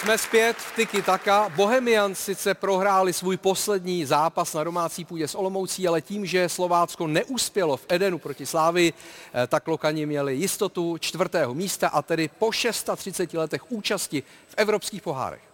Jsme zpět v Tiki Taka. Bohemian sice prohráli svůj poslední zápas na domácí půdě s Olomoucí, ale tím, že Slovácko neuspělo v Edenu proti Slávy, eh, tak Lokani měli jistotu čtvrtého místa a tedy po 630 letech účasti v evropských pohárech.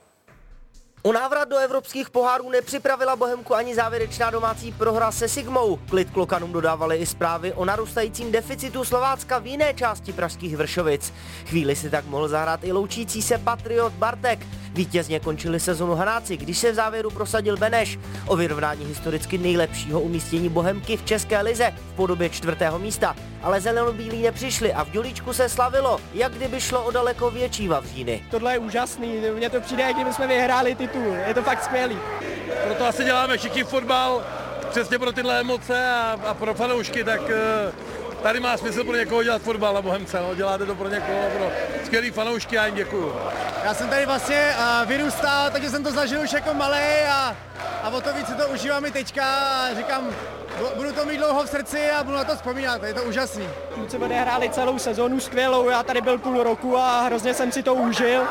O návrat do evropských pohárů nepřipravila Bohemku ani závěrečná domácí prohra se Sigmou. Klid klokanům dodávali i zprávy o narůstajícím deficitu Slovácka v jiné části pražských Vršovic. Chvíli si tak mohl zahrát i loučící se Patriot Bartek. Vítězně končili sezonu Hanáci, když se v závěru prosadil Beneš. O vyrovnání historicky nejlepšího umístění Bohemky v České lize v podobě čtvrtého místa. Ale zelenobílí nepřišli a v Dělíčku se slavilo, jak kdyby šlo o daleko větší Vavříny. Tohle je úžasný, mně to přijde, jak kdyby jsme vyhráli titul, je to fakt skvělý. Proto asi děláme všichni fotbal, přesně pro tyhle emoce a, a pro fanoušky, tak eh, tady má smysl pro někoho dělat fotbal na Bohemce, no. děláte to pro někoho, pro skvělý fanoušky, já jim děkuju. Já jsem tady vlastně uh, vyrůstal, takže jsem to zažil už jako malý a, a o to víc si to užívám i teďka a říkám, budu to mít dlouho v srdci a budu na to vzpomínat, je to úžasný. Kluci odehráli celou sezónu skvělou, já tady byl půl roku a hrozně jsem si to užil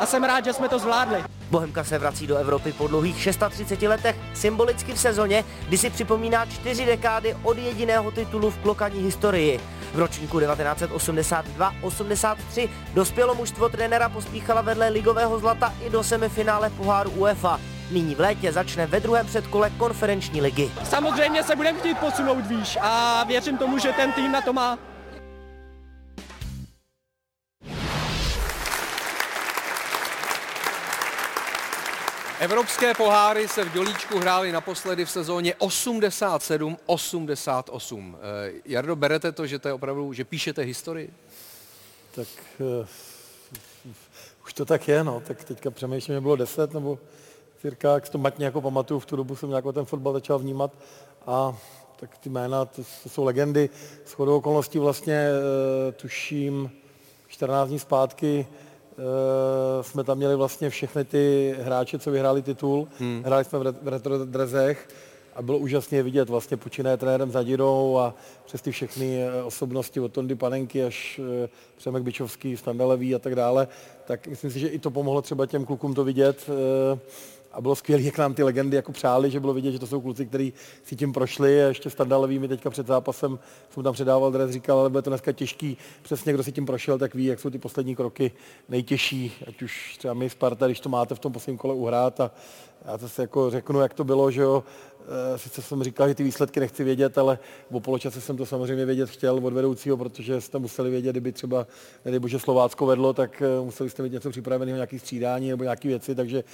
a jsem rád, že jsme to zvládli. Bohemka se vrací do Evropy po dlouhých 630 letech, symbolicky v sezóně, kdy si připomíná čtyři dekády od jediného titulu v klokaní historii. V ročníku 1982-83 dospělo mužstvo trenéra pospíchala vedle ligového zlata i do semifinále poháru UEFA. Nyní v létě začne ve druhém předkole konferenční ligy. Samozřejmě se budeme chtít posunout výš a věřím tomu, že ten tým na to má. Evropské poháry se v Dělíčku hrály naposledy v sezóně 87-88. Eh, Jardo, berete to, že to je opravdu, že píšete historii? Tak uh, už to tak je, no. Tak teďka přemýšlím, že bylo 10 nebo cirka, jak to matně jako pamatuju, v tu dobu jsem nějak ten fotbal začal vnímat a tak ty jména, to, to jsou legendy. S chodou okolností vlastně uh, tuším 14 dní zpátky Uh, jsme tam měli vlastně všechny ty hráče, co vyhráli titul. Hmm. Hráli jsme v, re- v retro drezech a bylo úžasně vidět vlastně počínaje trenérem Zadirou a přes ty všechny eh, osobnosti od Tondy Panenky až Přemek Bičovský, Standalevý a tak dále, tak myslím si, že i to pomohlo třeba těm klukům to vidět. A bylo skvělé, jak nám ty legendy jako přáli, že bylo vidět, že to jsou kluci, kteří si tím prošli. A ještě Standalový mi teďka před zápasem jsem tam předával dres, říkal, ale bude to dneska těžký. Přesně kdo si tím prošel, tak ví, jak jsou ty poslední kroky nejtěžší, ať už třeba my Sparta, když to máte v tom posledním kole uhrát a já si jako řeknu, jak to bylo, že jo, sice jsem říkal, že ty výsledky nechci vědět, ale po poločase jsem to samozřejmě vědět chtěl od vedoucího, protože jste museli vědět, kdyby třeba, kdyby že Slovácko vedlo, tak e, museli jste mít něco připraveného, nějaký střídání nebo nějaké věci, takže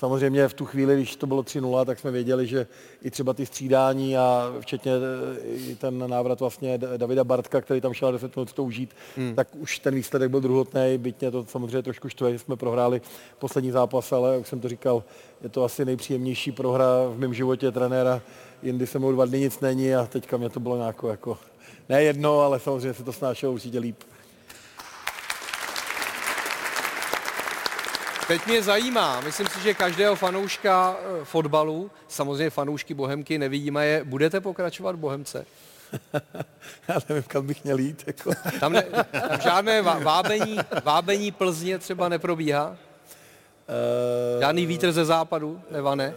Samozřejmě v tu chvíli, když to bylo 3-0, tak jsme věděli, že i třeba ty střídání a včetně e, i ten návrat vlastně Davida Bartka, který tam šel na 10 minut to užít, hmm. tak už ten výsledek byl druhotný, byť mě to samozřejmě trošku štve, že jsme prohráli poslední zápas, ale jak jsem to říkal, je to asi nejpříjemnější prohra v mém životě trenéra. Jindy se mnou dva dny nic není a teďka mě to bylo nějak jako, ne jedno, ale samozřejmě se to snášelo určitě líp. Teď mě zajímá, myslím si, že každého fanouška eh, fotbalu, samozřejmě fanoušky Bohemky, nevidíme je, budete pokračovat v Bohemce? Já nevím, kam bych měl jít. Jako. Tam, ne, tam žádné vábení, vábení Plzně třeba neprobíhá? Uh, Žádný vítr ze západu nevane?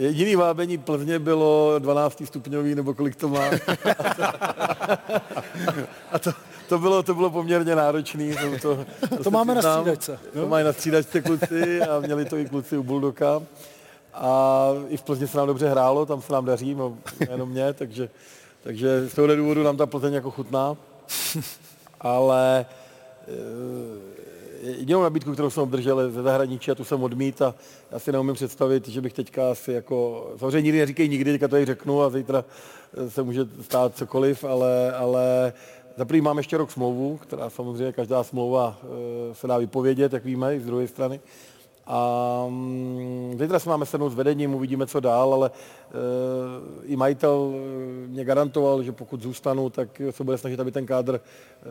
Jediný vábení Plzně bylo 12 stupňový, nebo kolik to má. a to, to bylo, to bylo poměrně náročné. To, to, to, to máme na střídačce. To mají na střídačce kluci a měli to i kluci u Buldoka. A i v Plzni se nám dobře hrálo, tam se nám daří, no, jenom mě, takže, takže z tohohle důvodu nám ta Plzeň jako chutná. Ale e, jedinou nabídku, kterou jsem obdržel ze zahraničí a tu jsem odmít a já si neumím představit, že bych teďka asi jako, samozřejmě nikdy neříkej nikdy, teďka to i řeknu a zítra se může stát cokoliv, ale, ale za prvý máme ještě rok smlouvu, která samozřejmě každá smlouva e, se dá vypovědět, jak víme, i z druhé strany. A zítra se máme sednout s vedením, uvidíme, co dál, ale e, i majitel eh, mě garantoval, že pokud zůstanu, tak se bude snažit, aby ten kádr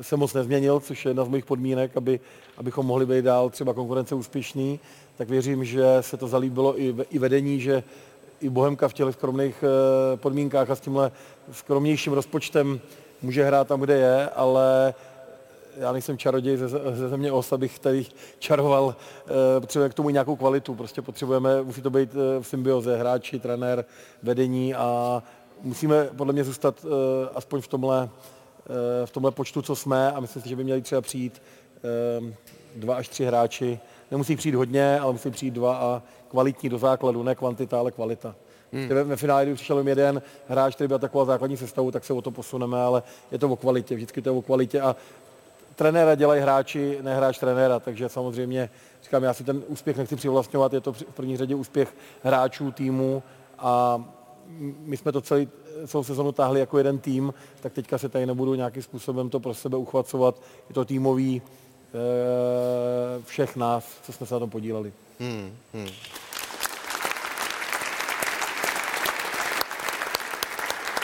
se moc nezměnil, což je jedna z mojich podmínek, aby, abychom mohli být dál třeba konkurence úspěšný. Tak věřím, že se to zalíbilo i, i vedení, že i Bohemka v těch skromných e, podmínkách a s tímhle skromnějším rozpočtem může hrát tam, kde je, ale já nejsem čaroděj ze, ze země os, abych tady čaroval, e, potřebujeme k tomu nějakou kvalitu, prostě potřebujeme, musí to být v symbioze, hráči, trenér, vedení a musíme podle mě zůstat e, aspoň v tomhle, e, v tomhle počtu, co jsme. A myslím si, že by měli třeba přijít e, dva až tři hráči, nemusí přijít hodně, ale musí přijít dva a kvalitní do základu, ne kvantita, ale kvalita. Hmm. Ve, ve finále, když přišel jeden hráč, který byl taková základní sestavu, tak se o to posuneme, ale je to o kvalitě, vždycky to je o kvalitě a trenéra dělají hráči, ne hráč trenéra, takže samozřejmě říkám, já si ten úspěch nechci přivlastňovat, je to v první řadě úspěch hráčů, týmu a my jsme to celý, celou sezonu táhli jako jeden tým, tak teďka se tady nebudu nějakým způsobem to pro sebe uchvacovat. Je to týmový e, všech nás, co jsme se na tom podíleli. Hmm, hmm.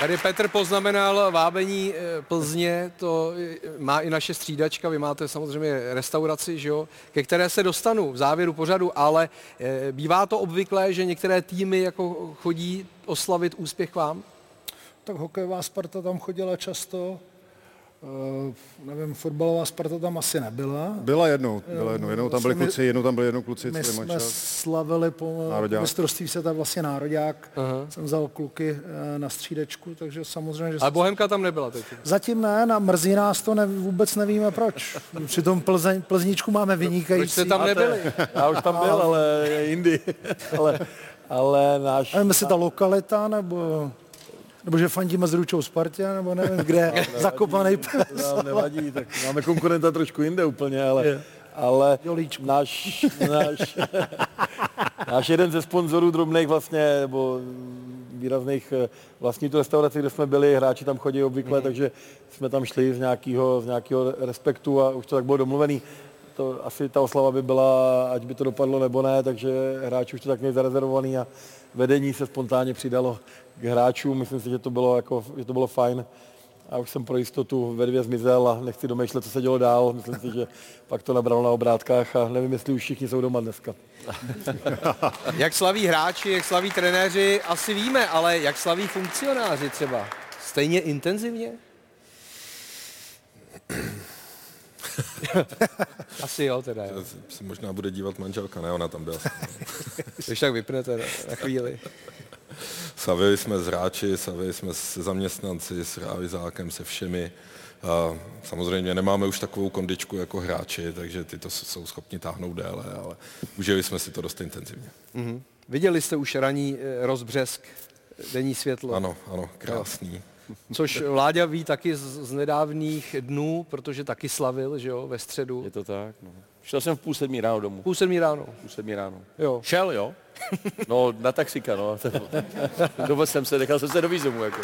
Tady Petr poznamenal vábení eh, Plzně, to má i naše střídačka, vy máte samozřejmě restauraci, že jo, ke které se dostanu v závěru pořadu, ale eh, bývá to obvyklé, že některé týmy jako chodí oslavit úspěch vám? Tak hokejová Sparta tam chodila často, nevím, fotbalová Sparta tam asi nebyla. Byla jednou, byla jednou. Jednou tam byli kluci, jednou tam byli jednou kluci. My jsme čas. slavili po nároďák. mistrovství světa vlastně nároďák. Uh-huh. Jsem vzal kluky uh, na střídečku, takže samozřejmě... Že A Bohemka tam nebyla teď? Zatím ne, na mrzí nás to, ne, vůbec nevíme proč. Přitom Plzeň, Plzničku máme vynikající. Proč jste tam nebyli? Já už tam byl, ale jindy. ale, ale náš... Nevím, jestli ta lokalita, nebo nebo že fandíme s Ručou Spartě, nebo nevím, kde je zakopaný pes. Nám nevadí, tak máme konkurenta trošku jinde úplně, ale, je. ale náš, náš, náš jeden ze sponzorů drobných vlastně, nebo výrazných eh, vlastní tu restauraci, kde jsme byli, hráči tam chodí obvykle, mm. takže jsme tam šli z nějakého, z nějakého respektu a už to tak bylo domluvený. To asi ta oslava by byla, ať by to dopadlo nebo ne, takže hráči už to tak měli zarezervovaný a vedení se spontánně přidalo k hráčům. Myslím si, že to bylo, jako, že to bylo fajn. A už jsem pro jistotu ve dvě zmizel a nechci domýšlet, co se dělo dál. Myslím si, že pak to nabralo na obrátkách a nevím, jestli už všichni jsou doma dneska. jak slaví hráči, jak slaví trenéři, asi víme, ale jak slaví funkcionáři třeba? Stejně intenzivně? Asi jo, teda. Jo. Se možná bude dívat manželka, ne? Ona tam byla. Když tak vypnete na chvíli. Savili jsme s hráči, savili jsme se zaměstnanci, s realizákem, se všemi. A samozřejmě nemáme už takovou kondičku jako hráči, takže ty to jsou schopni táhnout déle, ale užili jsme si to dost intenzivně. Mm-hmm. Viděli jste už raní eh, rozbřesk, denní světlo? Ano, ano, krásný. Což Láďa ví taky z, z nedávných dnů, protože taky slavil, že jo, ve středu. Je to tak, no. Šel jsem v půl sedmí ráno domů. Půl sedmí ráno. Půl sedmí ráno. Jo. Šel, jo. No, na taxika, no. Dovez jsem se, nechal jsem se do výzumu, jako.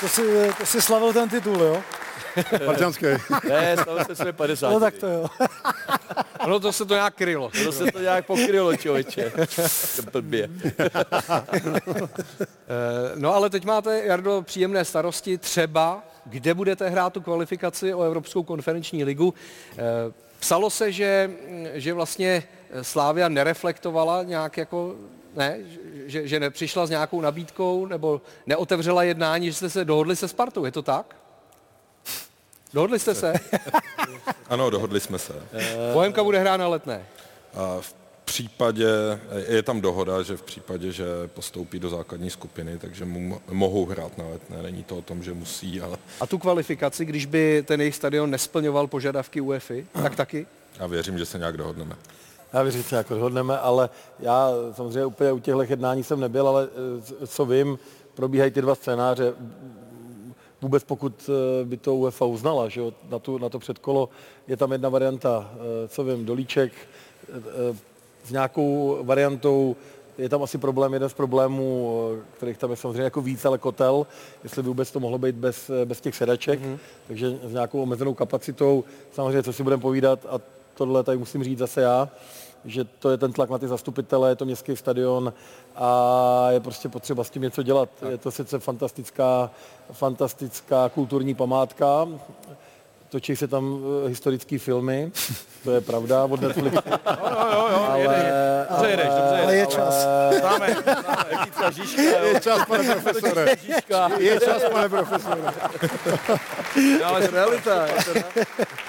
To si, to si slavil ten titul, jo? Parťanský. Ne, slavil jsem své 50. No tak to jo. No to se to nějak krylo. To se to nějak pokrylo, člověče. Blbě. Eh, no ale teď máte, Jardo, příjemné starosti. Třeba, kde budete hrát tu kvalifikaci o Evropskou konferenční ligu. Eh, psalo se, že, že vlastně Slávia nereflektovala nějak jako ne, že, že nepřišla s nějakou nabídkou nebo neotevřela jednání, že jste se dohodli se Spartou, je to tak? Dohodli jste se? ano, dohodli jsme se. Bohemka bude hrát na letné. A v případě, je tam dohoda, že v případě, že postoupí do základní skupiny, takže mu, mohou hrát na letné. Není to o tom, že musí, ale... A tu kvalifikaci, když by ten jejich stadion nesplňoval požadavky UEFI, tak taky? Já věřím, že se nějak dohodneme. Já věřím, že se nějak dohodneme, ale já samozřejmě úplně u těchto jednání jsem nebyl, ale eh, co vím, probíhají ty dva scénáře vůbec pokud eh, by to UEFA uznala, že jo, na, tu, na to předkolo je tam jedna varianta, eh, co vím, dolíček, s nějakou variantou je tam asi problém, jeden z problémů, kterých tam je samozřejmě jako víc, ale kotel, jestli by vůbec to mohlo být bez, bez těch sedaček, mm-hmm. takže s nějakou omezenou kapacitou, samozřejmě, co si budeme povídat, a tohle tady musím říct zase já, že to je ten tlak na ty zastupitele, je to městský stadion a je prostě potřeba s tím něco dělat. Tak. Je to sice fantastická, fantastická kulturní památka, točí se tam uh, historické filmy, to je pravda, od Netflixu. Jo, jo, jo, ale, jedeš. Dobře jedeš, dobře jedeš. Ale je čas. Známe, známe, Jitka Žižka, Je čas, pane profesore. Je čas, pane profesore. No, ale to realita. Je to,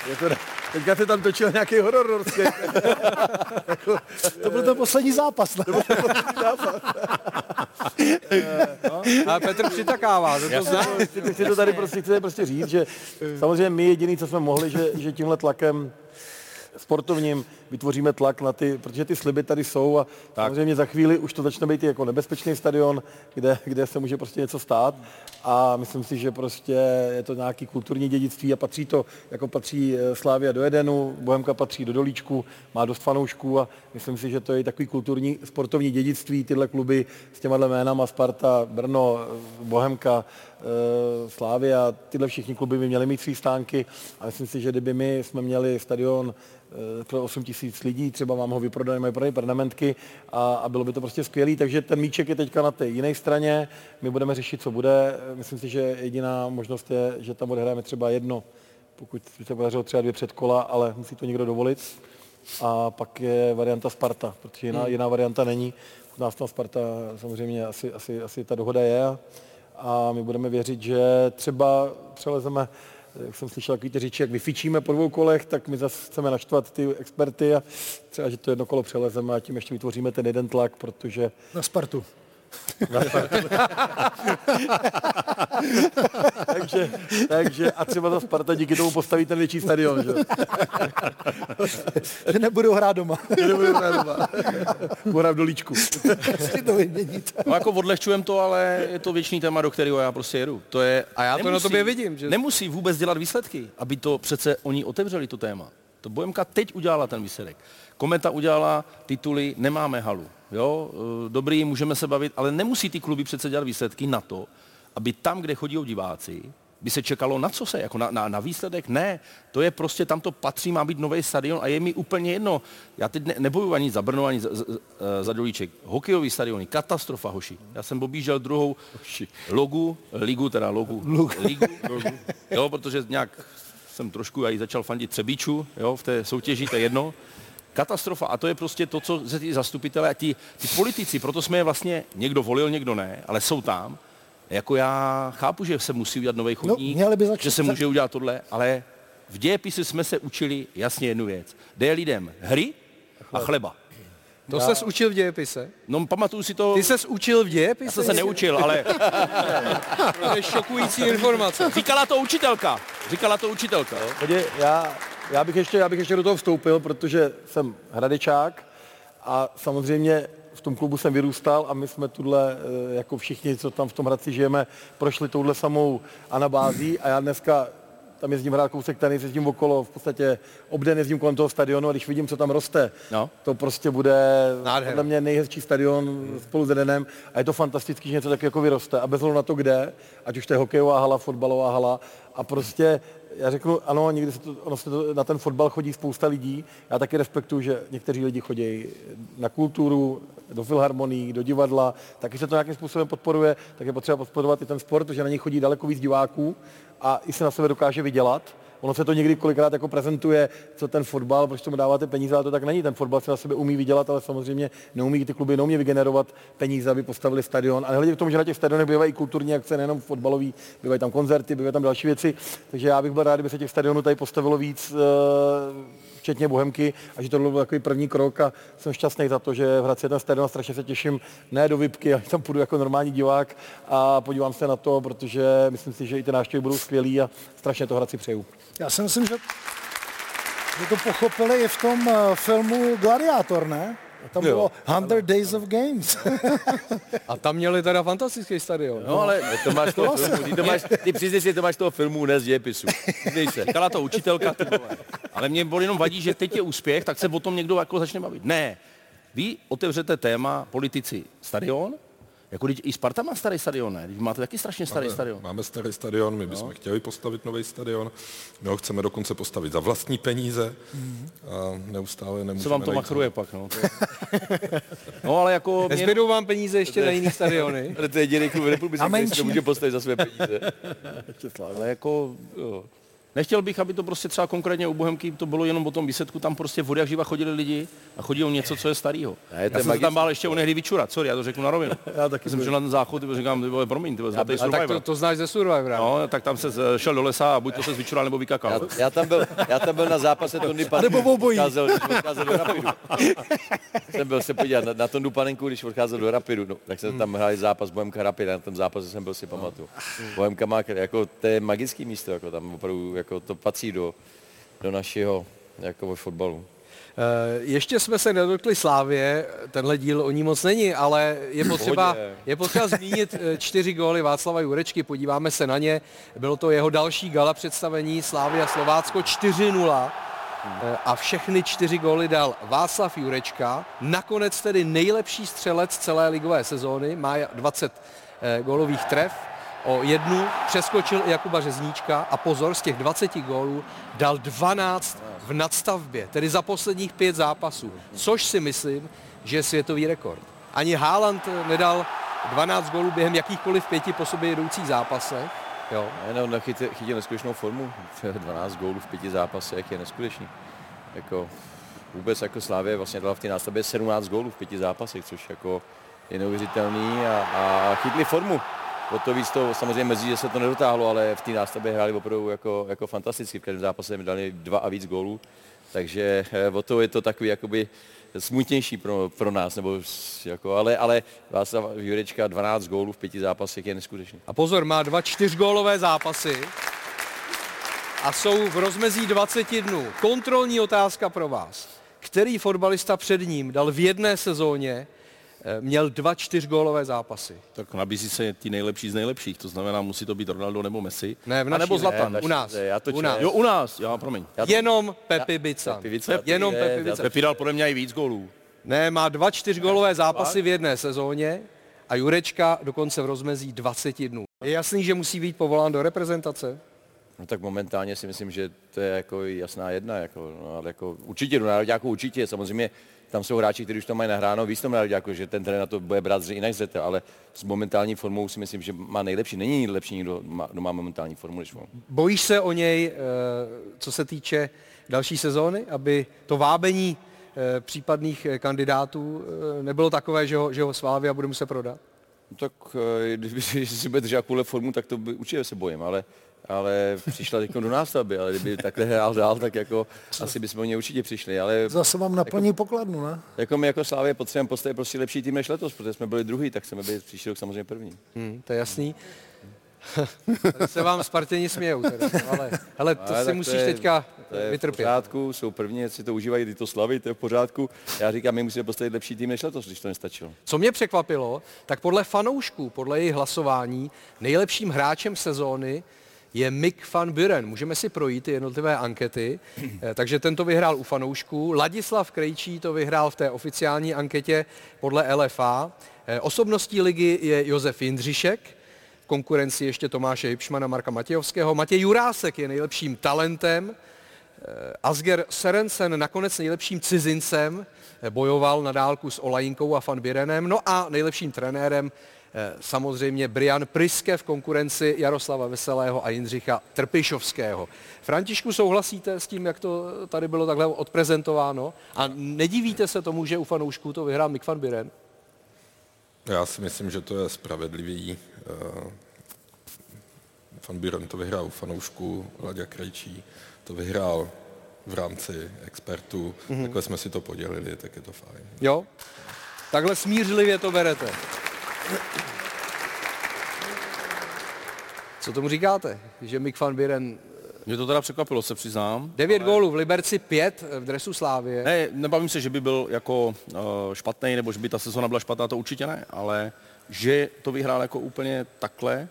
je to, teďka se tam točil nějaký horor norský. To byl ten poslední zápas. Ne? A Petr přitakává, to, to zná. Chci, chci to tady prostě, chci prostě říct, že samozřejmě my jediný, co jsme mohli, že, že tímhle tlakem sportovním vytvoříme tlak na ty, protože ty sliby tady jsou a tak. samozřejmě za chvíli už to začne být jako nebezpečný stadion, kde, kde se může prostě něco stát. A myslím si, že prostě je to nějaký kulturní dědictví a patří to, jako patří eh, Slávia do Edenu, Bohemka patří do Dolíčku, má dost fanoušků a myslím si, že to je takový kulturní sportovní dědictví, tyhle kluby s těma jménama Sparta, Brno, eh, Bohemka, eh, Slávia, tyhle všichni kluby by měly mít svý stánky. A myslím si, že kdyby my jsme měli stadion pro 8 tisíc lidí, třeba mám ho vyprodaný, mají prodaný pernamentky a, a, bylo by to prostě skvělý, takže ten míček je teďka na té jiné straně, my budeme řešit, co bude, myslím si, že jediná možnost je, že tam odehráme třeba jedno, pokud by se podařilo třeba dvě předkola, ale musí to někdo dovolit. A pak je varianta Sparta, protože jiná, jiná varianta není. U nás tam Sparta samozřejmě asi, asi, asi ta dohoda je. A my budeme věřit, že třeba přelezeme, jak jsem slyšel takový ty řeči, jak vyfičíme po dvou kolech, tak my zase chceme naštvat ty experty a třeba, že to jedno kolo přelezeme a tím ještě vytvoříme ten jeden tlak, protože Na Spartu. takže, takže a třeba ta Sparta díky tomu postaví ten větší stadion, že? Že nebudou hrát doma. Nebudu hrát doma. Budu hrát v dolíčku. Si to. No jako odlehčujem to, ale je to věčný téma, do kterého já prostě jedu. To je, A já to na tobě vidím, že- Nemusí vůbec dělat výsledky, aby to přece oni otevřeli to téma. To Bohemka teď udělala ten výsledek. Kometa udělala tituly, nemáme halu. Jo, eh, dobrý, můžeme se bavit, ale nemusí ty kluby přece dělat výsledky na to, aby tam, kde chodí diváci, by se čekalo na co se, jako na, na, na výsledek? Ne, to je prostě, tam to patří, má být nový stadion a je mi úplně jedno. Já teď ne, neboju ani za Brno, ani za, za, za Dolíček. Hokejový stadiony, katastrofa, hoši. Já jsem objížděl druhou logu, ligu, teda logu, ligu, jo, protože nějak jsem trošku i začal fandit Třebíču, jo, v té soutěži, to je jedno. Katastrofa. A to je prostě to, co se ty zastupitelé a ti, ty politici, proto jsme je vlastně, někdo volil, někdo ne, ale jsou tam. Jako já chápu, že se musí udělat nový chodník, měli by začít- že se může udělat tohle, ale v dějepise jsme se učili jasně jednu věc. Jde lidem hry a chleba. To ses učil v dějepise? No, pamatuju si to... Ty ses učil v dějepise? Já jsem se neučil, ale To je šokující informace. říkala to učitelka. Říkala to učitelka. Jo? Podě, já, já, bych ještě, já bych ještě do toho vstoupil, protože jsem hradečák a samozřejmě v tom klubu jsem vyrůstal a my jsme tuhle, eh, jako všichni, co tam v tom Hradci žijeme, prošli touhle samou anabází a já dneska tam jezdím hrát kousek tenis, jezdím okolo, v podstatě obden jezdím kolem toho stadionu a když vidím, co tam roste, No. to prostě bude Nádhera. podle mě nejhezčí stadion spolu s Edenem a je to fantastický, že něco tak jako vyroste a bez na to, kde, ať už to je hokejová hala, fotbalová hala a prostě já řeknu, ano, někdy se to, ono se to, na ten fotbal chodí spousta lidí. Já taky respektuju, že někteří lidi chodí na kulturu, do filharmonií, do divadla, taky se to nějakým způsobem podporuje, tak je potřeba podporovat i ten sport, protože na něj chodí daleko víc diváků a i se na sebe dokáže vydělat. Ono se to někdy kolikrát jako prezentuje, co ten fotbal, proč tomu dáváte peníze, ale to tak není. Ten fotbal se na sebe umí vydělat, ale samozřejmě neumí ty kluby neumí vygenerovat peníze, aby postavili stadion. A nehledě k tomu, že na těch stadionech bývají kulturní akce, nejenom fotbalový, bývají tam koncerty, bývají tam další věci. Takže já bych byl rád, kdyby se těch stadionů tady postavilo víc, eh, včetně Bohemky, a že to byl takový první krok a jsem šťastný za to, že v Hradci je ten stadion strašně se těším, ne do Vipky, ale tam půjdu jako normální divák a podívám se na to, protože myslím si, že i ty návštěvy budou skvělý a strašně to Hradci přeju. Já si myslím, že, že to pochopili i v tom eh, filmu Gladiátor, ne? Tam bylo 100 Days of Games. A tam měli teda fantastický stadion. No ale to máš toho filmu, ty, to máš, ty přiznej si, to máš toho filmu, ne z dějepisu. Přiznej se. Říkala to učitelka, ty vole. Ale mě bol jenom vadí, že teď je úspěch, tak se o tom někdo jako začne bavit. Ne. Vy otevřete téma politici stadion, jako i Sparta má starý stadion, ne? Vy máte taky strašně starý Máme, stadion. máme starý stadion, my bychom chtěli postavit nový stadion, my ho chceme dokonce postavit za vlastní peníze a neustále nemůžeme Co vám to najít- machruje pak, no. To... No ale jako... Mě... Nezbydou vám peníze ještě na jiný stadiony? Ale to je jediný klub v republice, který si to menší. může postavit za své peníze. Ale jako, jo. Nechtěl bych, aby to prostě třeba konkrétně u Bohemky to bylo jenom o tom výsledku, tam prostě vody jak živa chodili lidi a chodilo něco, co je starého. Já, jsem se tam bál ještě onehdy vyčurat, sorry, já to řeknu na rovinu. já taky jsem šel na ten záchod, tybo, říkám, ty vole, promiň, ty vole, a tak to, to, znáš ze Survivora. No, tak tam se šel do lesa a buď to se vyčural nebo vykakal. Já, já, tam byl, já tam byl na zápase Tondy Panenku. Nebo obojí. Odcházel, když odcházel do Rapidu. jsem byl se podívat na, na Tondu Panenku, když odcházel do Rapidu, no, tak jsem tam hráli zápas Bohemka Rapid, na tom zápase jsem byl si pamatuju. Bohemka má, jako, to je magický místo, jako tam opravdu, jako to patří do do, našeho jako fotbalu. Eh, ještě jsme se nedotkli Slávě, tenhle díl o ní moc není, ale je potřeba, je potřeba zmínit eh, čtyři góly Václava Jurečky, podíváme se na ně. Bylo to jeho další gala představení Slávy a Slovácko 4-0 eh, a všechny čtyři góly dal Václav Jurečka, nakonec tedy nejlepší střelec celé ligové sezóny, má 20 gólových tref, o jednu, přeskočil Jakuba Řezníčka a pozor, z těch 20 gólů dal 12 v nadstavbě, tedy za posledních pět zápasů, což si myslím, že je světový rekord. Ani Haaland nedal 12 gólů během jakýchkoliv pěti po sobě jedoucích zápasech. Jo. Ne, no, chytil, chytil neskutečnou formu. 12 gólů v pěti zápasech je neskutečný. Jako, vůbec jako Slávě vlastně dala v té nástavbě 17 gólů v pěti zápasech, což jako je neuvěřitelný a, a chytli formu o to víc to samozřejmě mezi, že se to nedotáhlo, ale v té nástavbě hráli opravdu jako, jako fantasticky. V každém zápase mi dali dva a víc gólů, takže eh, o to je to takový jakoby smutnější pro, pro nás, nebo jako, ale, ale Václav Jurečka 12 gólů v pěti zápasech je neskutečný. A pozor, má dva čtyřgólové zápasy a jsou v rozmezí 20 dnů. Kontrolní otázka pro vás. Který fotbalista před ním dal v jedné sezóně měl dva čtyřgólové zápasy. Tak nabízí se ti nejlepší z nejlepších, to znamená, musí to být Ronaldo nebo Messi. Ne, v naší, nebo Zlatan, ne, u nás. Já to u nás. Jo, u nás, já, promiň. Já to... Jenom Pepi Bican. Pepi Bican. Jenom Pepi Bican. Pepi dal podle mě i víc gólů. Ne, má dva čtyřgólové zápasy v jedné sezóně a Jurečka dokonce v rozmezí 20 dnů. Je jasný, že musí být povolán do reprezentace? No tak momentálně si myslím, že to je jako jasná jedna. Jako, no, ale jako určitě do národňáku určitě. Samozřejmě tam jsou hráči, kteří už to mají nahráno, víc tom jako, že ten trenér na to bude brát jinak zřetel, ale s momentální formou si myslím, že má nejlepší. Není lepší nikdo, kdo má momentální formu než on. Bojíš se o něj, eh, co se týče další sezóny, aby to vábení eh, případných eh, kandidátů nebylo takové, že ho, že ho sválví a bude muset prodat? No tak když si bude držet jakoukoliv formu, tak to by, určitě se bojím, ale ale přišla teď do nástavby, ale kdyby takhle hrál dál, tak jako asi bychom o ně určitě přišli. Ale Zase vám naplní jako, pokladnu, ne? Jako my jako Slávě potřebujeme postavit prostě lepší tým než letos, protože jsme byli druhý, tak chceme být příští rok samozřejmě první. Hmm, to je jasný. Tady se vám Spartěni smějou, teda, ale, ale to ale si musíš to je, teďka to je vytrpět. v pořádku, jsou první, si to užívají, ty to slavy, to je v pořádku. Já říkám, my musíme postavit lepší tým než letos, když to nestačilo. Co mě překvapilo, tak podle fanoušků, podle jejich hlasování, nejlepším hráčem sezóny je Mick van Buren. Můžeme si projít ty jednotlivé ankety. Eh, takže tento vyhrál u fanoušků. Ladislav Krejčí to vyhrál v té oficiální anketě podle LFA. Eh, osobností ligy je Josef Jindřišek, v konkurenci ještě Tomáše Hipšmana, Marka Matějovského. Matěj Jurásek je nejlepším talentem. Eh, Asger Serensen nakonec nejlepším cizincem, bojoval na dálku s Olajinkou a Van Birenem. No a nejlepším trenérem samozřejmě Brian Priske v konkurenci Jaroslava Veselého a Jindřicha Trpišovského. Františku, souhlasíte s tím, jak to tady bylo takhle odprezentováno? A nedivíte se tomu, že u fanoušků to vyhrál Mick van Biren? Já si myslím, že to je spravedlivý. Eh, Van Buren to vyhrál u fanoušků, Laďa Krejčí to vyhrál v rámci expertů. Mm-hmm. Takhle jsme si to podělili, tak je to fajn. Jo? Takhle smířlivě to berete. Co tomu říkáte, že Mick van Buren mě to teda překvapilo, se přiznám. Devět ale... gólů v Liberci, pět v dresu Slávě. Ne, nebavím se, že by byl jako uh, špatný, nebo že by ta sezona byla špatná, to určitě ne, ale že to vyhrál jako úplně takhle,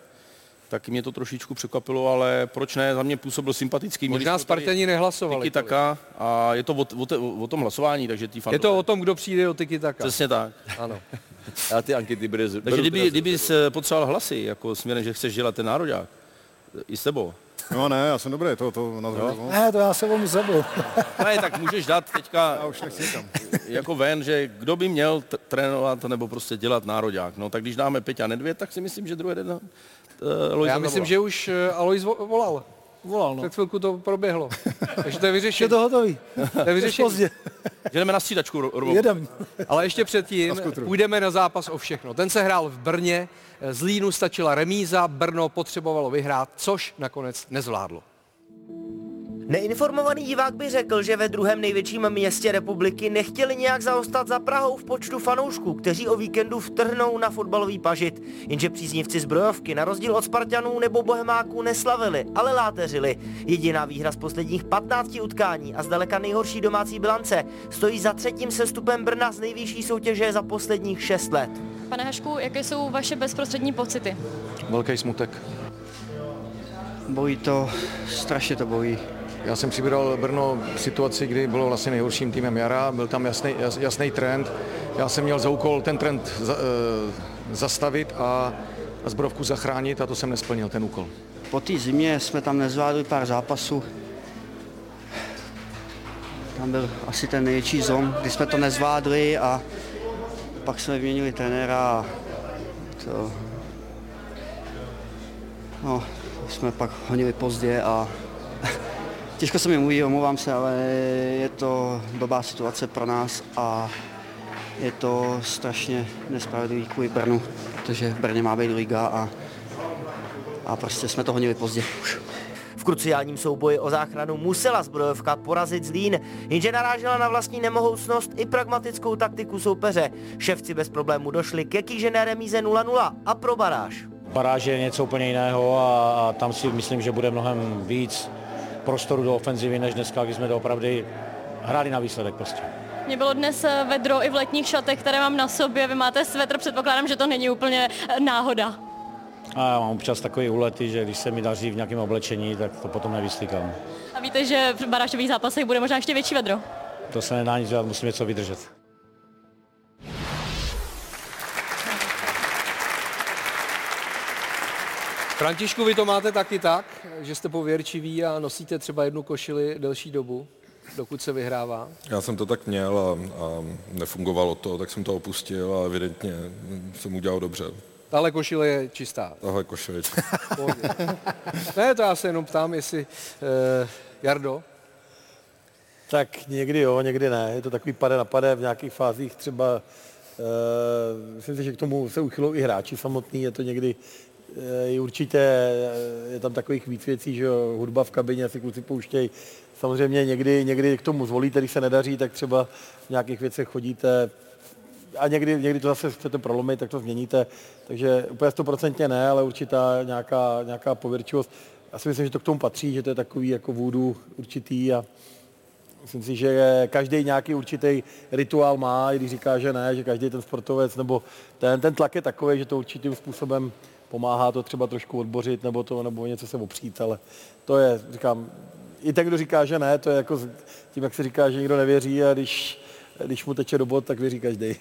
tak mě to trošičku překvapilo, ale proč ne, za mě působil sympatický. Možná Spartani nehlasovali. Tiki taka a je to o, o, o, tom hlasování, takže ty Je to o tom, kdo přijde do tiki taka. Přesně tak. Ano. A ty ankety bude... Takže kdyby, kdyby jsi potřeboval hlasy, jako směrem, že chceš dělat ten národák, i s tebou. No ne, já jsem dobrý, to, to na no. Ne, to já se vám zabil. ne, tak můžeš dát teďka já už nechci tam. jako ven, že kdo by měl t- trénovat nebo prostě dělat národák. No tak když dáme Peťa Nedvěd, tak si myslím, že druhý den uh, Já myslím, že už uh, Alois volal. volal, no. Před chvilku to proběhlo. Takže to je vyřešení. Je to hotový. To je vyřešení. pozdě. Jdeme na střídačku, Robo. Jedem. Ale ještě předtím půjdeme na zápas o všechno. Ten se hrál v Brně, z Línu stačila remíza, Brno potřebovalo vyhrát, což nakonec nezvládlo. Neinformovaný divák by řekl, že ve druhém největším městě republiky nechtěli nějak zaostat za Prahou v počtu fanoušků, kteří o víkendu vtrhnou na fotbalový pažit. Jenže příznivci zbrojovky na rozdíl od Spartanů nebo Bohemáků neslavili, ale láteřili. Jediná výhra z posledních 15 utkání a zdaleka nejhorší domácí bilance stojí za třetím sestupem Brna z nejvyšší soutěže za posledních 6 let. Pane Hašku, jaké jsou vaše bezprostřední pocity? Velký smutek. Bojí to, strašně to bojí. Já jsem přibíral Brno v situaci, kdy bylo vlastně nejhorším týmem jara, byl tam jasný, jas, jasný trend. Já jsem měl za úkol ten trend za, e, zastavit a, a zbrovku zachránit a to jsem nesplnil, ten úkol. Po té zimě jsme tam nezvládli pár zápasů. Tam byl asi ten největší zom, kdy jsme to nezvládli a pak jsme vyměnili trenéra a to, no, jsme pak honili pozdě a těžko se mi mluví, omlouvám se, ale je to blbá situace pro nás a je to strašně nespravedlivý kvůli Brnu, protože v Brně má být liga a, a prostě jsme to honili pozdě už. V kruciálním souboji o záchranu musela zbrojovka porazit Zlín, jenže narážela na vlastní nemohoucnost i pragmatickou taktiku soupeře. Ševci bez problému došli ke kýžené remíze 0-0 a pro baráž. Baráž je něco úplně jiného a, a tam si myslím, že bude mnohem víc prostoru do ofenzivy, než dneska, kdy jsme to opravdu hráli na výsledek prostě. Mě bylo dnes eh, vedro i v letních šatech, které mám na sobě. Vy máte svetr, předpokládám, že to není úplně eh, náhoda. A já mám občas takový úlety, že když se mi daří v nějakém oblečení, tak to potom nevystykám. A víte, že v barážových zápasech bude možná ještě větší vedro? To se nedá nic dělat, musím něco vydržet. Františku, vy to máte taky tak, že jste pověrčiví a nosíte třeba jednu košili delší dobu, dokud se vyhrává? Já jsem to tak měl a, a nefungovalo to, tak jsem to opustil a evidentně jsem udělal dobře. Tahle košile je čistá. Tahle košile je čistá. ne, to já se jenom ptám, jestli... Uh, Jardo? Tak někdy jo, někdy ne. Je to takový pade na pade v nějakých fázích třeba Uh, myslím si, že k tomu se uchylou i hráči samotný, je to někdy je určitě, je tam takových víc věcí, že hudba v kabině si kluci pouštějí. Samozřejmě někdy, někdy k tomu zvolíte, když se nedaří, tak třeba v nějakých věcech chodíte a někdy, někdy to zase chcete prolomit, tak to změníte. Takže úplně stoprocentně ne, ale určitá nějaká, nějaká pověrčivost. Já si myslím, že to k tomu patří, že to je takový jako vůdu určitý a myslím si, že každý nějaký určitý rituál má, i když říká, že ne, že každý ten sportovec nebo ten, ten tlak je takový, že to určitým způsobem pomáhá to třeba trošku odbořit nebo to, nebo něco se opřít, ale to je, říkám, i ten, kdo říká, že ne, to je jako tím, jak se říká, že nikdo nevěří a když, když mu teče do bod, tak věří každý.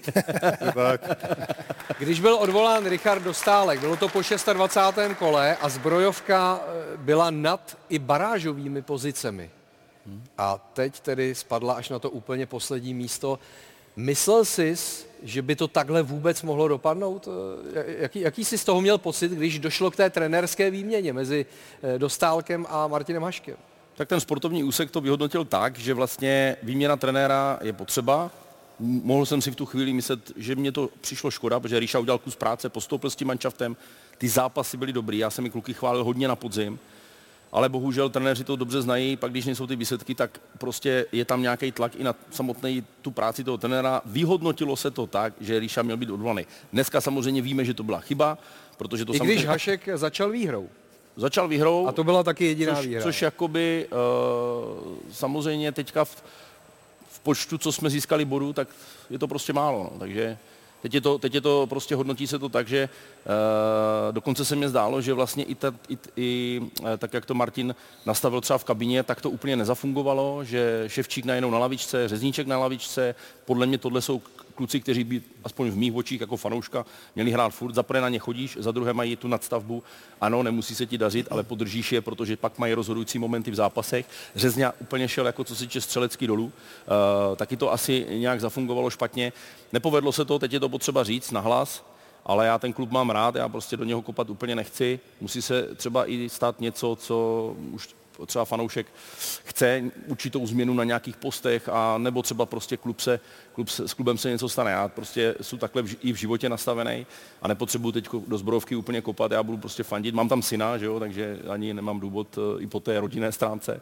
Když byl odvolán Richard Dostálek, bylo to po 26. kole a zbrojovka eh, byla nad i barážovými pozicemi. A teď tedy spadla až na to úplně poslední místo. Myslel jsi, že by to takhle vůbec mohlo dopadnout? Jaký, jaký jsi z toho měl pocit, když došlo k té trenérské výměně mezi eh, Dostálkem a Martinem Haškem? Tak ten sportovní úsek to vyhodnotil tak, že vlastně výměna trenéra je potřeba. Mohl jsem si v tu chvíli myslet, že mě to přišlo škoda, protože Ríša udělal kus práce, postoupil s tím manšaftem, ty zápasy byly dobrý, já jsem mi kluky chválil hodně na podzim ale bohužel trenéři to dobře znají, pak když nejsou ty výsledky, tak prostě je tam nějaký tlak i na samotný tu práci toho trenéra. Vyhodnotilo se to tak, že Ríša měl být odvolaný. Dneska samozřejmě víme, že to byla chyba, protože to I samozřejmě... když Hašek začal výhrou. Začal výhrou. A to byla taky jediná což, výhra. Což jakoby uh, samozřejmě teďka v, v počtu, co jsme získali bodů, tak je to prostě málo. No. Takže Teď je to, teď je to prostě hodnotí se to tak, že uh, dokonce se mi zdálo, že vlastně i, ta, i, i uh, tak, jak to Martin nastavil třeba v kabině, tak to úplně nezafungovalo, že Ševčík najednou na lavičce, Řezníček na lavičce, podle mě tohle jsou kluci, kteří by aspoň v mých očích jako fanouška měli hrát furt. Za na ně chodíš, za druhé mají tu nadstavbu. Ano, nemusí se ti dařit, ale podržíš je, protože pak mají rozhodující momenty v zápasech. Řezňa úplně šel jako co se týče střelecký dolů. Uh, taky to asi nějak zafungovalo špatně. Nepovedlo se to, teď je to potřeba říct nahlas, ale já ten klub mám rád, já prostě do něho kopat úplně nechci. Musí se třeba i stát něco, co už třeba fanoušek chce určitou změnu na nějakých postech a nebo třeba prostě klub se, klub se, s klubem se něco stane. Já prostě jsou takhle v, i v životě nastavený a nepotřebuji teď do zbrojovky úplně kopat, já budu prostě fandit. Mám tam syna, že jo, takže ani nemám důvod i po té rodinné stránce,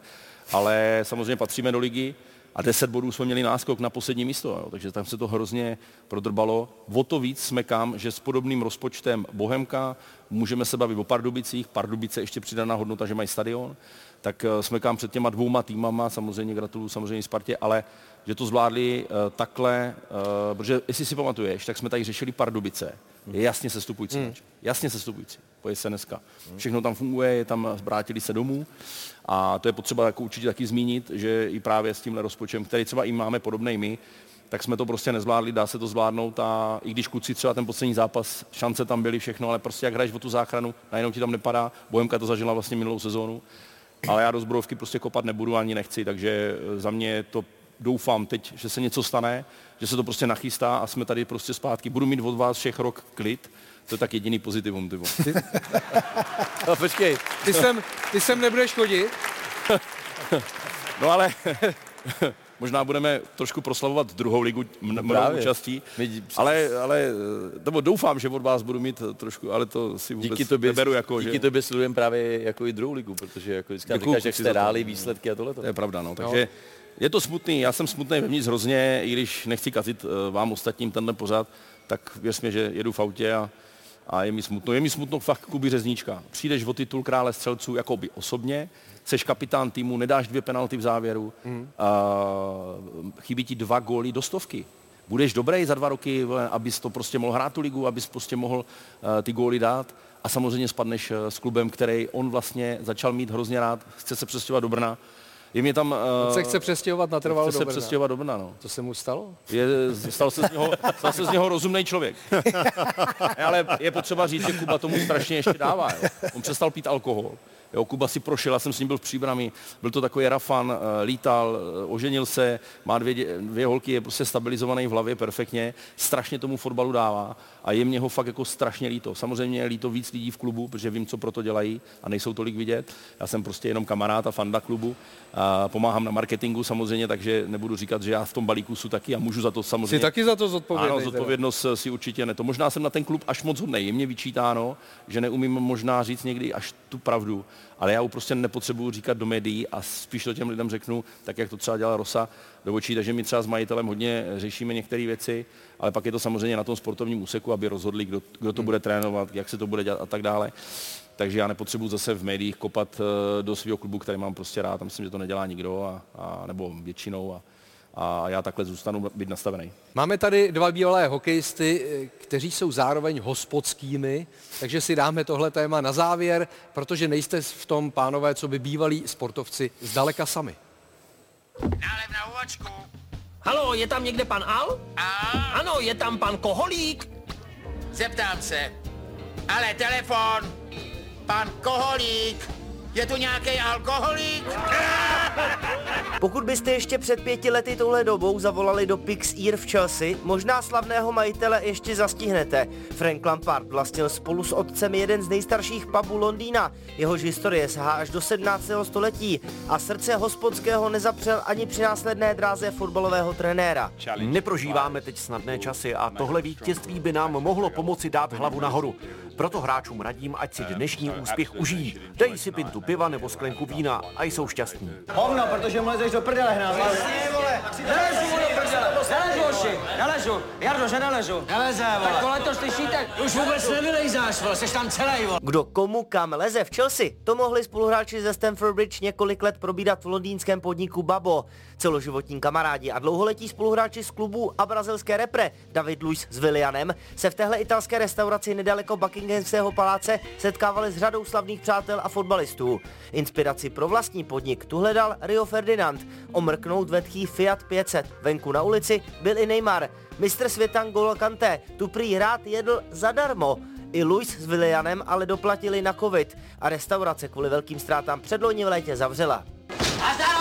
ale samozřejmě patříme do ligy a 10 bodů jsme měli náskok na poslední místo, jo, takže tam se to hrozně prodrbalo. O to víc smekám, že s podobným rozpočtem Bohemka můžeme se bavit o Pardubicích, Pardubice ještě přidaná hodnota, že mají stadion, tak eh, smekám před těma dvouma týmama, samozřejmě gratuluju samozřejmě Spartě, ale že to zvládli uh, takhle, uh, protože jestli si pamatuješ, tak jsme tady řešili Pardubice. Je jasně sestupující hmm. Jasně sestupující. Pojď se dneska. Všechno tam funguje, je tam, vrátili se domů. A to je potřeba jako určitě taky zmínit, že i právě s tímhle rozpočtem, který třeba i máme podobný my, tak jsme to prostě nezvládli, dá se to zvládnout a i když kluci třeba ten poslední zápas, šance tam byly všechno, ale prostě jak hraješ o tu záchranu, najednou ti tam nepadá, Bohemka to zažila vlastně minulou sezónu, ale já do zbrojovky prostě kopat nebudu ani nechci, takže za mě to doufám teď, že se něco stane, že se to prostě nachystá a jsme tady prostě zpátky. Budu mít od vás všech rok klid, to je tak jediný pozitivum, ty Ty... no, počkej, ty sem, ty sem nebudeš chodit? no ale možná budeme trošku proslavovat druhou ligu mnoho účastí, ale, ale nebo doufám, že od vás budu mít trošku, ale to si vůbec díky tobě, neberu jako, díky že... tobě sledujeme právě jako i druhou ligu, protože jako vždycky říkáš, jak jste ráli výsledky a tohle. To je pravda, no, takže no. je to smutný, já jsem smutný vevnitř hrozně, i když nechci kazit uh, vám ostatním tenhle pořád, tak věř mě, že jedu v autě a a je mi smutno. Je mi smutno fakt Kuby Řezníčka. Přijdeš o titul krále střelců jako by osobně, seš kapitán týmu, nedáš dvě penalty v závěru, mm. a chybí ti dva góly do stovky. Budeš dobrý za dva roky, abys to prostě mohl hrát tu ligu, abys prostě mohl uh, ty góly dát a samozřejmě spadneš uh, s klubem, který on vlastně začal mít hrozně rád, chce se přestěhovat do Brna, je mě tam... Uh, On se chce přestěhovat na trvalo chce do Brna. se přestěhovat do Brna, no. Co se mu stalo? Je, stal, se z něho, stal se z něho rozumný člověk. Ale je potřeba říct, že Kuba tomu strašně ještě dává. Jo. On přestal pít alkohol. Jo, Kuba si prošel, já jsem s ním byl v příbrami, byl to takový rafan, eh, lítal, eh, oženil se, má dvě, dvě holky, je prostě stabilizovaný v hlavě perfektně, strašně tomu fotbalu dává a je mě ho fakt jako strašně líto. Samozřejmě je líto víc lidí v klubu, protože vím, co pro to dělají a nejsou tolik vidět. Já jsem prostě jenom kamarád a fanda klubu, a pomáhám na marketingu samozřejmě, takže nebudu říkat, že já v tom balíku jsou taky a můžu za to samozřejmě. Jsi taky za to zodpovědný. Ano, zodpovědnost teda. si určitě ne. To možná jsem na ten klub až moc hodnej. Je mě vyčítáno, že neumím možná říct někdy až tu pravdu, ale já prostě nepotřebuju říkat do médií a spíš to těm lidem řeknu, tak jak to třeba dělá Rosa do očí, takže my třeba s majitelem hodně řešíme některé věci, ale pak je to samozřejmě na tom sportovním úseku, aby rozhodli, kdo, kdo to hmm. bude trénovat, jak se to bude dělat a tak dále. Takže já nepotřebuji zase v médiích kopat eh, do svého klubu, který mám prostě rád. A myslím, že to nedělá nikdo, a, a, nebo většinou. A, a já takhle zůstanu být nastavený. Máme tady dva bývalé hokejisty, eh, kteří jsou zároveň hospodskými, takže si dáme tohle téma na závěr, protože nejste v tom, pánové, co by bývalí sportovci zdaleka sami. Nálev na uvačku. Halo, je tam někde pan Al? A? Ano, je tam pan Koholík. Zeptám se. Ale telefon. Pan Koholík. Je tu nějaký alkoholík? Pokud byste ještě před pěti lety touhle dobou zavolali do Pix Ear v Chelsea, možná slavného majitele ještě zastihnete. Frank Lampard vlastnil spolu s otcem jeden z nejstarších pubů Londýna. Jehož historie sahá až do 17. století a srdce hospodského nezapřel ani při následné dráze fotbalového trenéra. Neprožíváme teď snadné časy a tohle vítězství by nám mohlo pomoci dát hlavu nahoru. Proto hráčům radím, ať si dnešní úspěch užijí. Dej si pintu piva nebo sklenku vína a jsou šťastní. Hovno, protože mu lezeš do prdele vole. Nelezu mu do prdele. Nelezu, hoši. Nelezu. Jardo, že nelezu. Neleze, vole. Tak tohle to slyšíte? Už vůbec nevylejzáš, vole. Seš tam celý, vole. Kdo komu kam leze v Chelsea, to mohli spoluhráči ze Stamford Bridge několik let probídat v londýnském podniku Babo. Celoživotní kamarádi a dlouholetí spoluhráči z klubu a brazilské repre David Luiz s Willianem se v téhle italské restauraci nedaleko Buckinghamského paláce setkávali s řadou slavných přátel a fotbalistů. Inspiraci pro vlastní podnik tu hledal Rio Ferdinand. Omrknout vetchý Fiat 500. Venku na ulici byl i Neymar. Mistr světa N'Golo Kanté tu prý rád jedl zadarmo. I Luis s Willianem ale doplatili na covid a restaurace kvůli velkým ztrátám předloni v létě zavřela. A za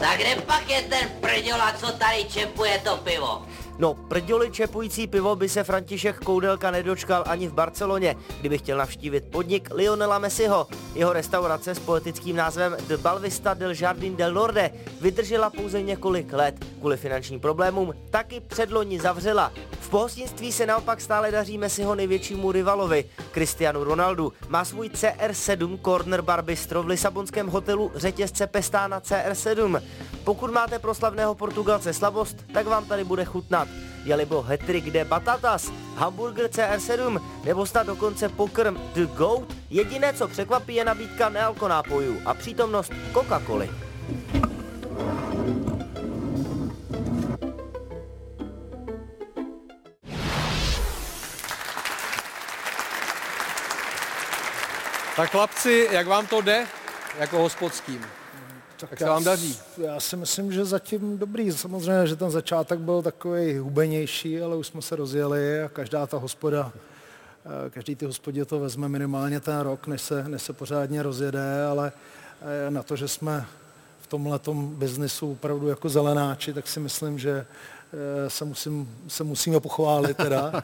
Tak kde pak je ten prďola, co tady čepuje to pivo? No, prděli čepující pivo by se František Koudelka nedočkal ani v Barceloně, kdyby chtěl navštívit podnik Lionela Messiho. Jeho restaurace s poetickým názvem The Balvista del Jardin del Norde vydržela pouze několik let. Kvůli finančním problémům taky předloni zavřela. V pohostinství se naopak stále daří Messiho největšímu rivalovi, Cristiano Ronaldo. Má svůj CR7 Corner Bar Bistro v lisabonském hotelu řetězce Pestána CR7. Pokud máte pro slavného Portugalce slabost, tak vám tady bude chutnat. Je-libo hetrik de batatas, hamburger CR7 nebo snad dokonce pokrm The Goat, jediné co překvapí je nabídka nealkonápojů a přítomnost Coca-Coly. Tak chlapci, jak vám to jde jako hospodským? Tak, jak se vám daří? Já si myslím, že zatím dobrý. Samozřejmě, že ten začátek byl takový hubenější, ale už jsme se rozjeli a každá ta hospoda, eh, každý ty hospodě to vezme minimálně ten rok, než se, než se pořádně rozjede, ale eh, na to, že jsme v tomhle biznisu opravdu jako zelenáči, tak si myslím, že se, musím, se musíme pochválit teda.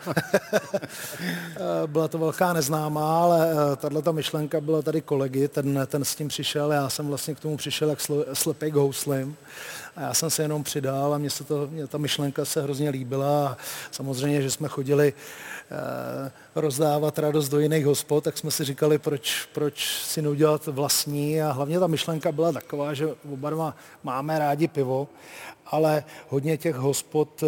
Eh, byla to velká neznámá, ale eh, tahle ta myšlenka byla tady kolegy, ten, ten s tím přišel, já jsem vlastně k tomu přišel jak slepý k houslim. A já jsem se jenom přidal a mně se to, mě ta myšlenka se hrozně líbila a samozřejmě, že jsme chodili eh, rozdávat radost do jiných hospod, tak jsme si říkali, proč, proč si neudělat vlastní a hlavně ta myšlenka byla taková, že oba dva máme rádi pivo ale hodně těch hospod e,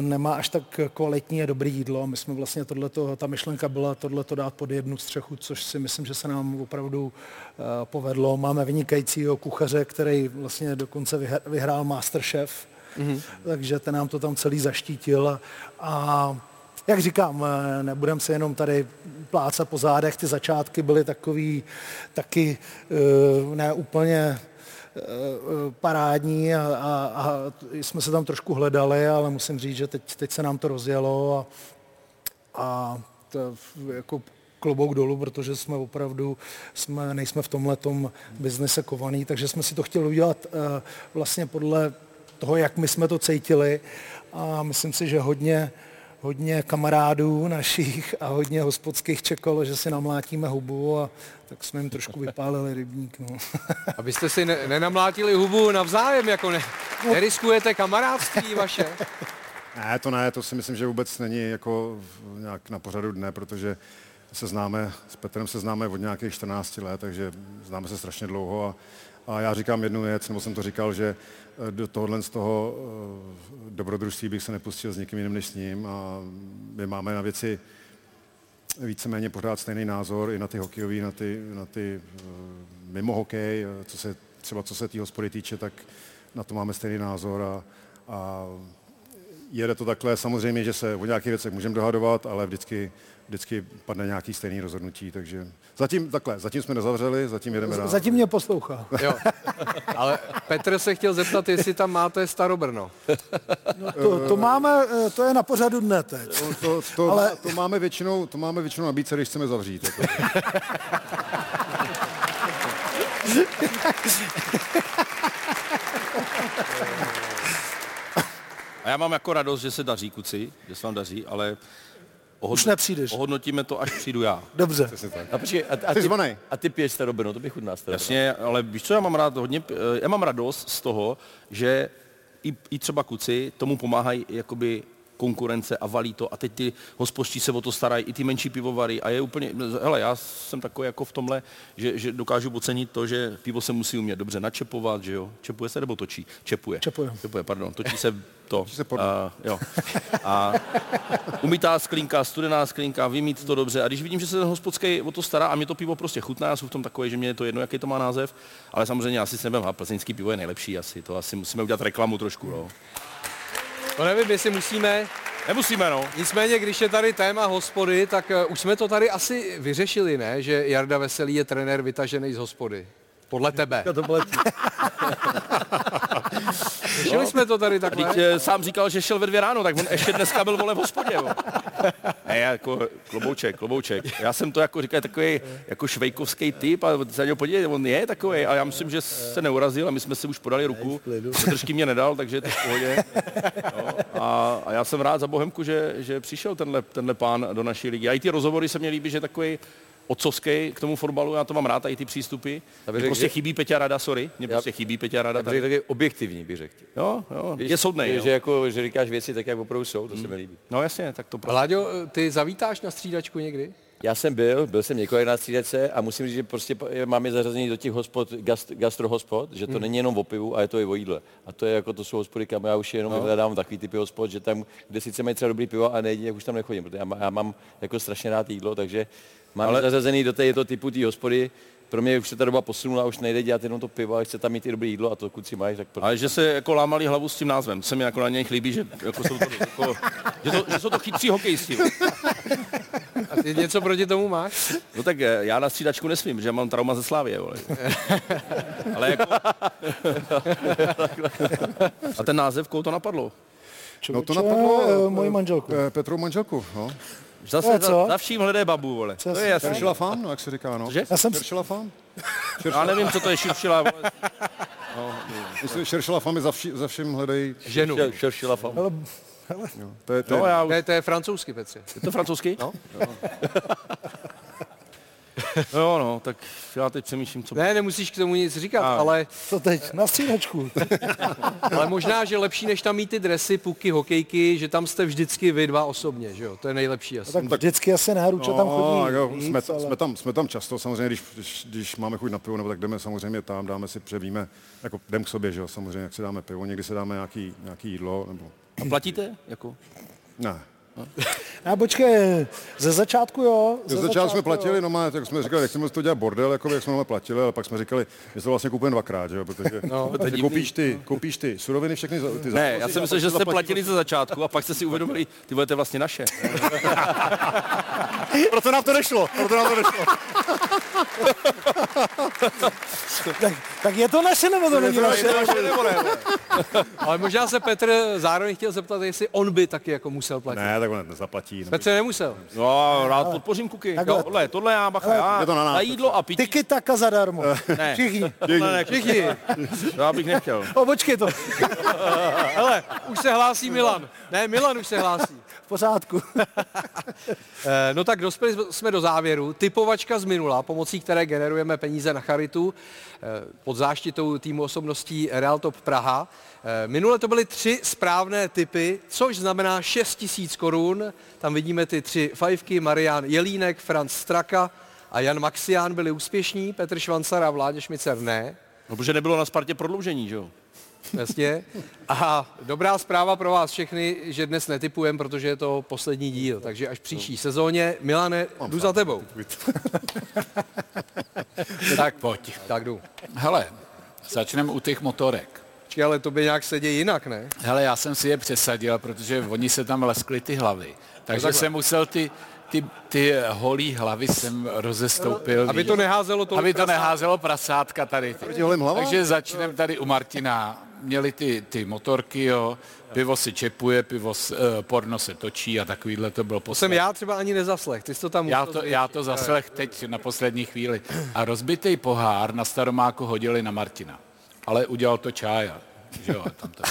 nemá až tak kvalitní a dobrý jídlo. My jsme vlastně tohleto, ta myšlenka byla tohleto dát pod jednu střechu, což si myslím, že se nám opravdu e, povedlo. Máme vynikajícího kuchaře, který vlastně dokonce vyhrál Masterchef, mm-hmm. takže ten nám to tam celý zaštítil a, jak říkám, nebudem se jenom tady plácat po zádech, ty začátky byly takový taky ne úplně Eh, parádní a, a, a jsme se tam trošku hledali, ale musím říct, že teď, teď se nám to rozjelo a, a to jako klobouk dolů, protože jsme opravdu, jsme, nejsme v tomhle biznise kovaný, takže jsme si to chtěli udělat uh, vlastně podle toho, jak my jsme to cítili. A myslím si, že hodně, hodně kamarádů našich a hodně hospodských čekalo, že si namlátíme hubu a tak jsme jim trošku vypálili rybník. No. Abyste si ne- nenamlátili hubu navzájem, jako ne- no. neriskujete kamarádství vaše? Ne, to ne, to si myslím, že vůbec není jako nějak na pořadu dne, protože se známe, s Petrem se známe od nějakých 14 let, takže známe se strašně dlouho a, a já říkám jednu věc, nebo jsem to říkal, že do tohohle z toho eh, dobrodružství bych se nepustil s někým jiným než s ním a my máme na věci víceméně pořád stejný názor i na ty hokejový, na ty, na ty uh, mimo hokej, co se, třeba co se té hospody týče, tak na to máme stejný názor a, a jede to takhle. Samozřejmě, že se o nějakých věcech můžeme dohadovat, ale vždycky, vždycky padne nějaký stejný rozhodnutí, takže zatím takhle, zatím jsme nezavřeli, zatím jedeme dál. Zatím mě poslouchá. Jo. Ale Petr se chtěl zeptat, jestli tam máte Starobrno. No to, to, máme, eh, to je na pořadu dne teď. To, to, to, ale... to máme většinou, to máme většinou nabídce, když chceme zavřít. Jako. A já mám jako radost, že se daří, kuci, že se vám daří, ale Ohodno- Už nepřijdeš. Ohodnotíme to, až přijdu já. Dobře. A, počkej, a, a, ty, a ty piješ starobeno, to bych chutná starobeno. Jasně, ale víš co, já mám rád hodně, eh, já mám radost z toho, že i, i třeba kuci tomu pomáhají jakoby konkurence a valí to a teď ty hospodští se o to starají, i ty menší pivovary a je úplně, hele, já jsem takový jako v tomhle, že, že dokážu ocenit to, že pivo se musí umět dobře načepovat, že jo, čepuje se nebo točí? Čepuje. Čepuje. Čepuje, pardon, točí se to. Točí se a, jo. A umytá sklinka, studená sklinka, vymít to dobře. A když vidím, že se ten hospodský o to stará a mě to pivo prostě chutná, já jsem v tom takový, že mě je to jedno, jaký to má název, ale samozřejmě asi se nebudem, plzeňský pivo je nejlepší asi, to asi musíme udělat reklamu trošku, no. No nevím, jestli musíme. Nemusíme, no. Nicméně, když je tady téma hospody, tak uh, už jsme to tady asi vyřešili, ne? Že Jarda Veselý je trenér vytažený z hospody. Podle tebe. To bylo Řešili jsme to tady takhle. Teď eh, sám říkal, že šel ve dvě ráno, tak on ještě dneska byl vole v hospodě. Jo. Ne, jako klobouček, klobouček. Já jsem to jako říkal takový jako švejkovský typ a se na něho podívej, on je takový a já myslím, že se neurazil a my jsme si už podali ruku. Držky mě nedal, takže je to v pohodě. No, a, a, já jsem rád za Bohemku, že, že přišel tenhle, tenhle pán do naší ligy. A i ty rozhovory se mě líbí, že takový otcovský k tomu fotbalu, já to mám rád, i ty přístupy. Já Mně prostě že- chybí Peťa Rada, sorry, mě prostě chybí Peťa Rada. Já bych řekl, objektivní bych řekl. Jo, jo, Víš, je soudnej, jo. Že, jako, že říkáš věci tak, jak opravdu jsou, to se mi líbí. No jasně, tak to Láďo, ty zavítáš na střídačku někdy? Já jsem byl, byl jsem několik na střídačce a musím říct, že prostě máme zařazení do těch hospod, gast, gastrohospod, že to Hmm. není jenom o pivu, ale je to i o jídle. A to je jako, to jsou hospody, kam já už jenom No. no. hledám takový typy hospod, že tam, kde sice mají třeba dobrý pivo a jak už tam nechodím, protože já, má- já mám jako strašně rád jídlo, takže mám ale... zařazený do této typu té hospody, pro mě už se ta doba posunula, už nejde dělat jenom to pivo, ale chce tam mít i dobré jídlo a to kluci mají, tak proto. Ale že se jako lámali hlavu s tím názvem, se mi jako na něj líbí, že, jako jsou to, jako, že, to, že jsou to chytří hokejisti. A ty něco proti tomu máš? No tak eh, já na střídačku nesmím, že mám trauma ze Slávě, vole. Ale jako... A ten název, koho to napadlo? No to napadlo eh, moji manželku. eh, Petrovou manželku, no. Zase No, za, co? za vším hledej babu, vole. Co To jsi je jasný. Širšila fan, no, jak se říká, no. Cože? Já jsem- Širšila fan? Já nevím, co to je širšila, vole. No, Myslím, Širšila fan je za, vši, za vším hledej... Ženu. Šeršila fan. Ale, Jo, to je, to no, je, já, To je, to je francouzsky, Petře. je to francouzský? No. Jo, no, tak já teď přemýšlím, co... Ne, nemusíš k tomu nic říkat, A. ale, co teď? Na střídačku. ale možná, že lepší, než tam mít ty dresy, puky, hokejky, že tam jste vždycky vy dva osobně, že jo? To je nejlepší asi. Tak vždycky asi ne, Ručo tam chodí. jako víc, jsme, ale- jsme, tam, jsme tam často, samozřejmě, když, když, když máme chuť na pivo, nebo tak jdeme samozřejmě tam, dáme si, převíme, jako jdem k sobě, že jo, samozřejmě, jak si dáme pivo, někdy si dáme nějaký, nějaký jídlo, nebo... A platíte? Jako? Ne. A počkej, ze začátku jo. Ze začátku jsme platili, no má, tak jsme říkali, jak jsme to dělat bordel, jako jak jsme máme platili, ale pak jsme říkali, že to vlastně kupujeme dvakrát, že jo, protože No, ty koupíš ty, koupíš ty suroviny všechny, za- ty Ne, já jsem myslel, že jste platili ze začátku a pak jste si uvědomili, ty je vlastně naše. Proto nám to nešlo, proto nám to nešlo. Tak, tak je to naše nebo to není naše? Ale možná se Petr zároveň chtěl zeptat, jestli on by taky jako musel platit. Ne, tak on nezaplatí. Petře nemusel. No, rád podpořím kuky. Takhle. Jo, tohle, tohle já bacha, já, je to na nás, na jídlo a pití. Tyky taka zadarmo. Ne. Všichni. Tohle ne, Všichni. To já bych nechtěl. O, počkej to. Hele, už se hlásí Milan. Ne, Milan už se hlásí. V pořádku. Eh, No tak dospěli jsme do závěru. Typovačka z minula, pomocí které generujeme peníze na charitu eh, pod záštitou týmu osobností Real Top Praha. Eh, Minule to byly tři správné typy, což znamená 6 tisíc korun. Tam vidíme ty tři fajfky, Marian Jelínek, Franz Straka a Jan Maxián byli úspěšní, Petr Švancar a Vládě Šmicer ne. No, protože nebylo na Spartě prodloužení, že jo? Jasně. A dobrá zpráva pro vás všechny, že dnes netypujeme, protože je to poslední díl. Takže až příští sezóně, Milane, jdu za tebou. Tak pojď. Tak jdu. Hele, začneme u těch motorek. Počkej, ale to by nějak seděl jinak, ne? Hele, já jsem si je přesadil, protože oni se tam leskli ty hlavy. Takže jsem musel ty, ty, ty holí hlavy jsem rozestoupil. Aby to neházelo to Aby to neházelo prasátka tady. Takže začneme tady u Martina. Měli ty, ty motorky, jo. Pivo se čepuje, pivo, s- eh, porno se točí a takovýhle to bylo To jsem já třeba ani nezaslech, ty jsi to tam já to, já to zaslech teď na poslední chvíli. A rozbitý pohár na Staromáku hodili na Martina. Ale udělal to Čája. Že jo, tam to.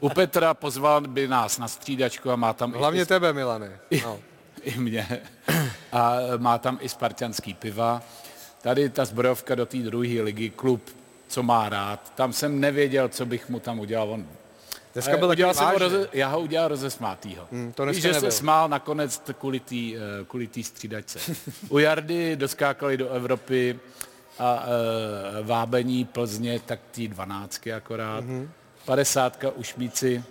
U Petra pozval by nás na střídačku a má tam Hlavně i, tebe, Milane. No. i mě. A má tam i spartianský piva. Tady ta zbrojovka do té druhé ligy, klub, co má rád. Tam jsem nevěděl, co bych mu tam udělal. On Dneska byl udělal jsem roze, já ho udělal rozesmátýho. Hmm, to Víš, že se smál nakonec kvůli té eh, kvůli tý střídačce. U Jardy doskákali do Evropy a e, vábení Plzně, tak ty dvanáctky akorát. Mhm. Padesátka u Šmíci.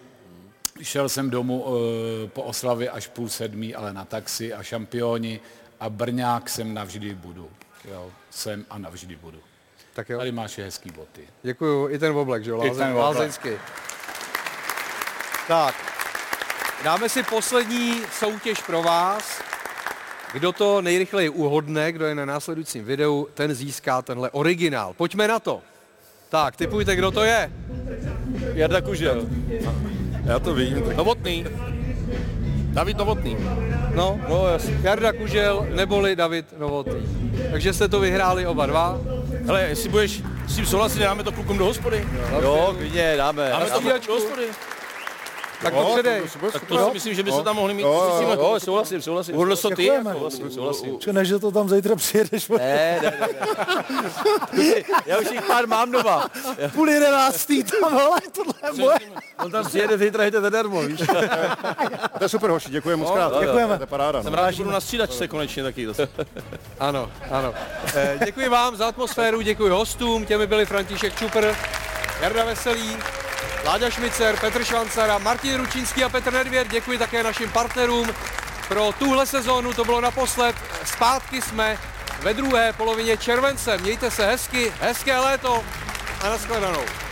Šel jsem domů e, po oslavě až půl sedmí, ale na taxi a šampioni. A Brňák jsem navždy budu. Jo, jsem a navždy budu. Tak jo. Tady máš je hezký boty. Děkuju, i ten oblek, že jo, I ten Lázeň, oblek. lázeňský. Tak, dáme si poslední soutěž pro vás. Kdo to nejrychleji uhodne, kdo je na následujícím videu, ten získá tenhle originál. Pojďme na to. Tak, typujte, kdo to je. Jarda Kužel. Já to vím. Tak... Novotný. David Novotný. No, No, jasně. Jarda Kužel neboli David Novotný. Takže jste to vyhráli oba dva. Hele, jestli budeš s tím souhlasit, dáme to klukům do hospody. Jo, klidně, dáme. Dáme to klukům do hospody. Tak to předej. Tak to si myslím, že by se tam mohli mít. Jo, souhlasím, souhlasím. Url to ty, souhlasím, souhlasím. Či ne, že to tam zítra přijedeš. Ne, ne, ne. Já už jich pár mám doma. Půl jedenáctý tam, ale tohle je moje. On tam přijede zítra, je to zadarmo, víš. To je super, hoši, děkujeme moc krát. Děkujeme. To je paráda. Jsem No. rád, že budu na střídačce konečně taky. Ano, ano. Eh, děkuji vám za atmosféru, děkuji hostům, těmi byli František Čupr, Jarda Veselý, Láďa Šmicer, Petr Švancara, Martin Ručínský a Petr Nedvěd. Děkuji také našim partnerům. Pro tuhle sezónu to bylo naposled. Zpátky jsme ve druhé polovině července. Mějte se hezky, hezké léto a nashledanou.